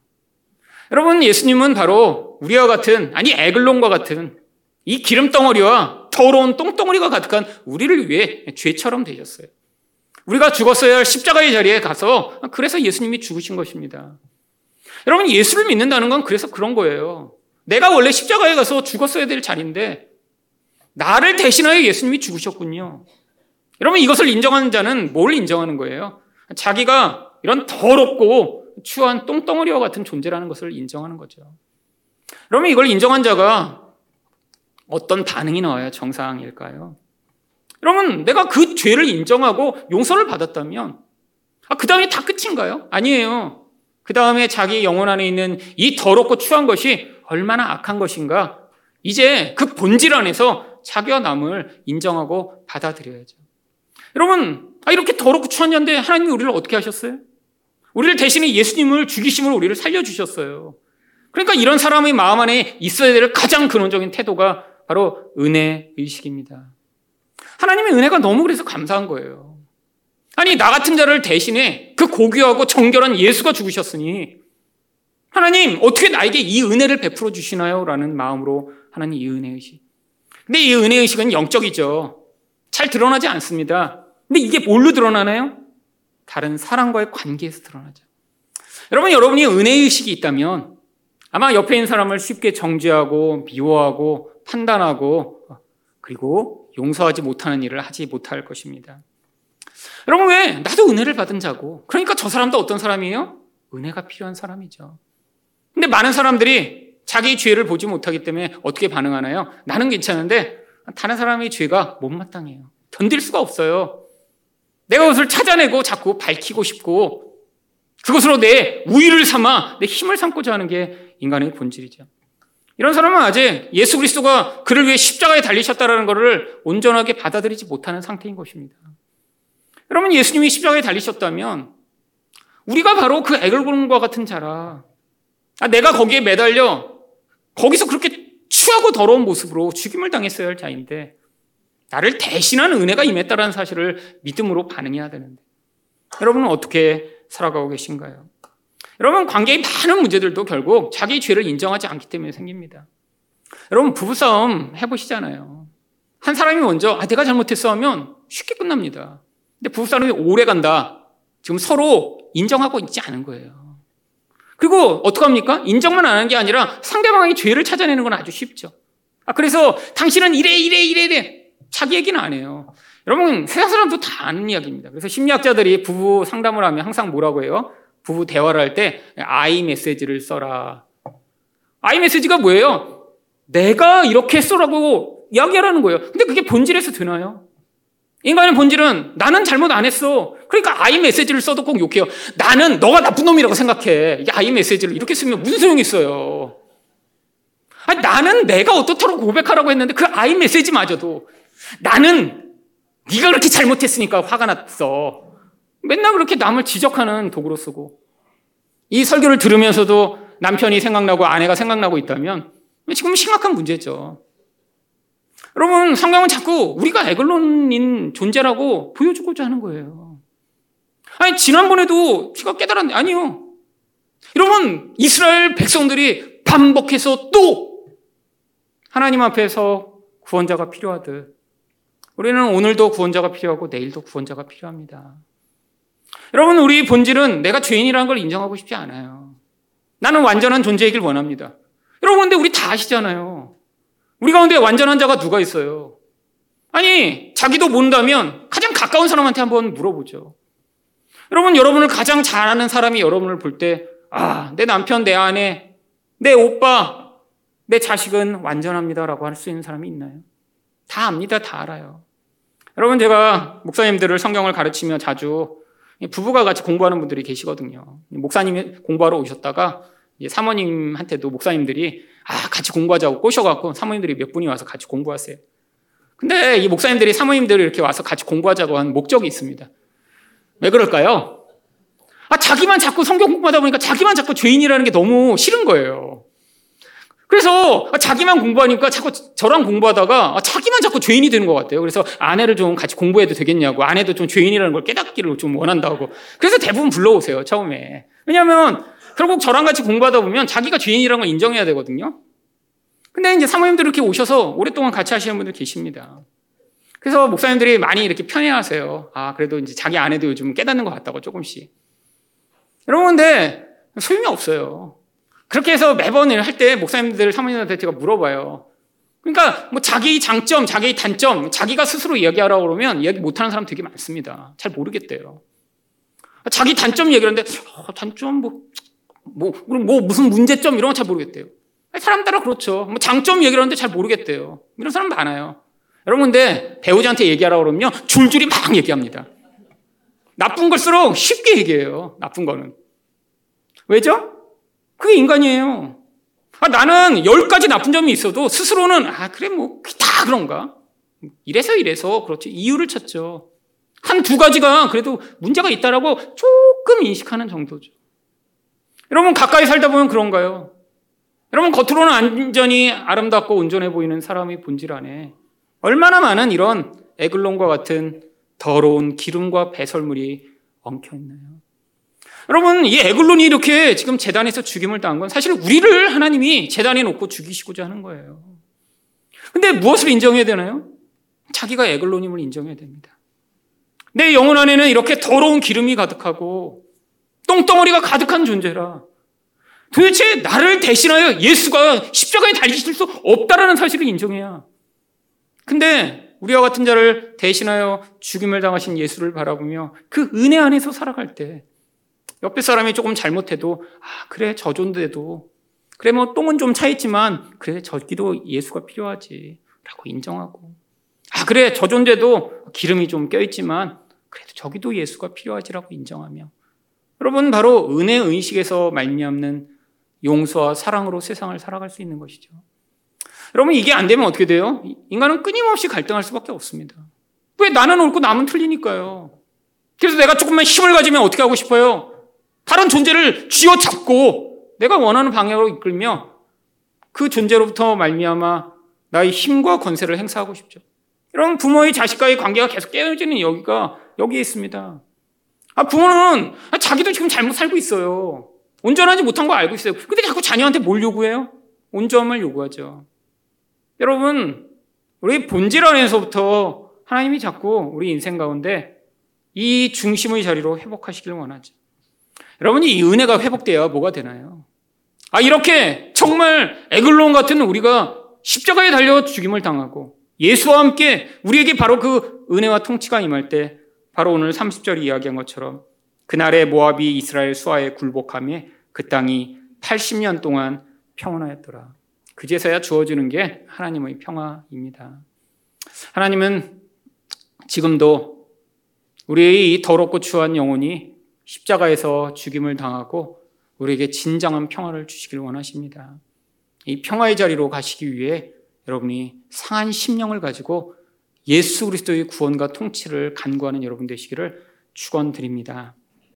여러분, 예수님은 바로 우리와 같은, 아니, 에글론과 같은 이 기름덩어리와 더러운 똥덩어리가 가득한 우리를 위해 죄처럼 되셨어요. 우리가 죽었어야 할 십자가의 자리에 가서 그래서 예수님이 죽으신 것입니다. 여러분 예수를 믿는다는 건 그래서 그런 거예요. 내가 원래 십자가에 가서 죽었어야 될 자리인데 나를 대신하여 예수님이 죽으셨군요. 여러분 이것을 인정하는 자는 뭘 인정하는 거예요? 자기가 이런 더럽고 추한 똥덩어리와 같은 존재라는 것을 인정하는 거죠. 그러면 이걸 인정한 자가 어떤 반응이 나와야 정상일까요? 여러분, 내가 그 죄를 인정하고 용서를 받았다면, 아, 그 다음에 다 끝인가요? 아니에요. 그 다음에 자기 영혼 안에 있는 이 더럽고 추한 것이 얼마나 악한 것인가, 이제 그 본질 안에서 자기와 남을 인정하고 받아들여야죠. 여러분, 아, 이렇게 더럽고 추한 자인데 하나님이 우리를 어떻게 하셨어요? 우리를 대신에 예수님을 죽이심으로 우리를 살려주셨어요. 그러니까 이런 사람의 마음 안에 있어야 될 가장 근원적인 태도가 바로 은혜 의식입니다. 하나님의 은혜가 너무 그래서 감사한 거예요. 아니, 나 같은 자를 대신에 그 고귀하고 정결한 예수가 죽으셨으니 하나님, 어떻게 나에게 이 은혜를 베풀어 주시나요? 라는 마음으로 하나님 이 은혜 의식. 근데 이 은혜 의식은 영적이죠. 잘 드러나지 않습니다. 근데 이게 뭘로 드러나나요? 다른 사람과의 관계에서 드러나죠. 여러분, 여러분이 은혜 의식이 있다면 아마 옆에 있는 사람을 쉽게 정죄하고 미워하고 판단하고 그리고 용서하지 못하는 일을 하지 못할 것입니다. 여러분 왜 나도 은혜를 받은 자고 그러니까 저 사람도 어떤 사람이에요? 은혜가 필요한 사람이죠. 근데 많은 사람들이 자기 죄를 보지 못하기 때문에 어떻게 반응하나요? 나는 괜찮은데 다른 사람의 죄가 못마땅해요. 견딜 수가 없어요. 내가 그것을 찾아내고 자꾸 밝히고 싶고 그것으로 내 우위를 삼아 내 힘을 삼고자 하는 게 인간의 본질이죠. 이런 사람은 아직 예수 그리스도가 그를 위해 십자가에 달리셨다는 것을 온전하게 받아들이지 못하는 상태인 것입니다. 여러분 예수님이 십자가에 달리셨다면 우리가 바로 그 애걸군과 같은 자라. 아, 내가 거기에 매달려 거기서 그렇게 추하고 더러운 모습으로 죽임을 당했어야 할 자인데 나를 대신하는 은혜가 임했다는 사실을 믿음으로 반응해야 되는데 여러분은 어떻게 살아가고 계신가요? 여러분 관계의 많은 문제들도 결국 자기 죄를 인정하지 않기 때문에 생깁니다. 여러분 부부싸움 해보시잖아요. 한 사람이 먼저 아 내가 잘못했어 하면 쉽게 끝납니다. 근데 부부싸움이 오래 간다. 지금 서로 인정하고 있지 않은 거예요. 그리고 어떡합니까? 인정만 안 하는 게 아니라 상대방의 죄를 찾아내는 건 아주 쉽죠. 아, 그래서 당신은 이래, 이래, 이래, 이래. 자기 얘기는 안 해요. 여러분, 세상 사람도 다 아는 이야기입니다. 그래서 심리학자들이 부부 상담을 하면 항상 뭐라고 해요? 부부 대화를 할 때 아이 메시지를 써라. 아이 메시지가 뭐예요? 내가 이렇게 써라고 이야기하라는 거예요. 근데 그게 본질에서 되나요? 인간의 본질은 나는 잘못 안 했어. 그러니까 아이 메시지를 써도 꼭 욕해요. 나는 너가 나쁜 놈이라고 생각해. 이 아이 메시지를 이렇게 쓰면 무슨 소용이 있어요? 아니, 나는 내가 어떻다고 고백하라고 했는데 그 아이 메시지마저도 나는 네가 그렇게 잘못했으니까 화가 났어. 맨날 그렇게 남을 지적하는 도구로 쓰고 이 설교를 들으면서도 남편이 생각나고 아내가 생각나고 있다면 지금 심각한 문제죠. 여러분, 성경은 자꾸 우리가 애글론인 존재라고 보여주고자 하는 거예요. 아니, 지난번에도 제가 깨달았는데, 아니요. 여러분, 이스라엘 백성들이 반복해서 또 하나님 앞에서 구원자가 필요하듯 우리는 오늘도 구원자가 필요하고 내일도 구원자가 필요합니다. 여러분, 우리 본질은 내가 죄인이라는 걸 인정하고 싶지 않아요. 나는 완전한 존재이길 원합니다. 여러분, 근데 우리 다 아시잖아요. 우리 가운데 완전한 자가 누가 있어요? 아니, 자기도 모른다면 가장 가까운 사람한테 한번 물어보죠. 여러분, 여러분을 가장 잘 아는 사람이 여러분을 볼 때, 아, 내 남편, 내 아내, 내 오빠, 내 자식은 완전합니다라고 할 수 있는 사람이 있나요? 다 압니다. 다 알아요. 여러분, 제가 목사님들을 성경을 가르치며 자주 부부가 같이 공부하는 분들이 계시거든요. 목사님이 공부하러 오셨다가 사모님한테도 목사님들이 아, 같이 공부하자고 꼬셔갖고 사모님들이 몇 분이 와서 같이 공부하세요. 근데 이 목사님들이 사모님들이 이렇게 와서 같이 공부하자고 한 목적이 있습니다. 왜 그럴까요? 아, 자기만 자꾸 성경 공부하다 보니까 자기만 자꾸 죄인이라는 게 너무 싫은 거예요. 그래서 자기만 공부하니까 자꾸 저랑 공부하다가 자기만 자꾸 죄인이 되는 것 같아요. 그래서 아내를 좀 같이 공부해도 되겠냐고, 아내도 좀 죄인이라는 걸 깨닫기를 좀 원한다고. 그래서 대부분 불러오세요, 처음에. 왜냐하면 결국 저랑 같이 공부하다 보면 자기가 죄인이라는 걸 인정해야 되거든요. 근데 이제 사모님들 이렇게 오셔서 오랫동안 같이 하시는 분들 계십니다. 그래서 목사님들이 많이 이렇게 편애하세요. 아, 그래도 이제 자기 아내도 요즘 깨닫는 것 같다고 조금씩. 여러분, 근데 소용이 없어요. 그렇게 해서 매번 할 때 목사님들, 사모님한테 제가 물어봐요. 그러니까 뭐 자기 장점, 자기 단점, 자기가 스스로 이야기하라고 그러면 이야기 못하는 사람 되게 많습니다. 잘 모르겠대요. 자기 단점 얘기하는데 어, 단점 뭐, 뭐, 뭐 무슨 문제점 이런 거 잘 모르겠대요. 사람 따라 그렇죠. 뭐 장점 얘기를 하는데 잘 모르겠대요. 이런 사람 많아요. 여러분 근데 배우자한테 얘기하라고 그러면 줄줄이 막 얘기합니다. 나쁜 걸수록 쉽게 얘기해요. 나쁜 거는. 왜죠? 그게 인간이에요. 아, 나는 열 가지 나쁜 점이 있어도 스스로는 아 그래 뭐 다 그런가? 이래서 이래서 그렇지 이유를 찾죠. 한 두 가지가 그래도 문제가 있다라고 조금 인식하는 정도죠. 여러분 가까이 살다 보면 그런가요? 여러분 겉으로는 안전이 아름답고 온전해 보이는 사람의 본질 안에 얼마나 많은 이런 에글론과 같은 더러운 기름과 배설물이 엉켜 있나요? 여러분, 이 에글론이 이렇게 지금 재단에서 죽임을 당한 건 사실 우리를 하나님이 재단에 놓고 죽이시고자 하는 거예요. 근데 무엇을 인정해야 되나요? 자기가 에글론임을 인정해야 됩니다. 내 영혼 안에는 이렇게 더러운 기름이 가득하고 똥덩어리가 가득한 존재라. 도대체 나를 대신하여 예수가 십자가에 달리실 수 없다라는 사실을 인정해야. 근데 우리와 같은 자를 대신하여 죽임을 당하신 예수를 바라보며 그 은혜 안에서 살아갈 때 옆에 사람이 조금 잘못해도 아 그래 저 존재도 그래 뭐 똥은 좀 차 있지만 그래 저기도 예수가 필요하지 라고 인정하고 아 그래 저 존재도 기름이 좀 껴있지만 그래도 저기도 예수가 필요하지라고 인정하며 여러분 바로 은혜 의식에서 말미암는 용서와 사랑으로 세상을 살아갈 수 있는 것이죠. 여러분 이게 안 되면 어떻게 돼요? 인간은 끊임없이 갈등할 수밖에 없습니다. 왜 나는 옳고 남은 틀리니까요. 그래서 내가 조금만 힘을 가지면 어떻게 하고 싶어요? 다른 존재를 쥐어잡고 내가 원하는 방향으로 이끌며 그 존재로부터 말미암아 나의 힘과 권세를 행사하고 싶죠. 여러분 부모의 자식과의 관계가 계속 깨어지는 여기가 여기에 있습니다. 아 부모는 자기도 지금 잘못 살고 있어요. 온전하지 못한 거 알고 있어요. 근데 자꾸 자녀한테 뭘 요구해요? 온전함을 요구하죠. 여러분, 우리 본질 안에서부터 하나님이 자꾸 우리 인생 가운데 이 중심의 자리로 회복하시길 원하죠. 여러분이 이 은혜가 회복돼야 뭐가 되나요? 아, 이렇게 정말 에글론 같은 우리가 십자가에 달려 죽임을 당하고 예수와 함께 우리에게 바로 그 은혜와 통치가 임할 때 바로 오늘 30절 이야기한 것처럼 그날에 모압이 이스라엘 수하에 굴복함에 그 땅이 80년 동안 평온하였더라. 그제서야 주어지는 게 하나님의 평화입니다. 하나님은 지금도 우리의 이 더럽고 추한 영혼이 십자가에서 죽임을 당하고 우리에게 진정한 평화를 주시길 원하십니다. 이 평화의 자리로 가시기 위해 여러분이 상한 심령을 가지고 예수 그리스도의 구원과 통치를 간구하는 여러분 되시기를 축원드립니다.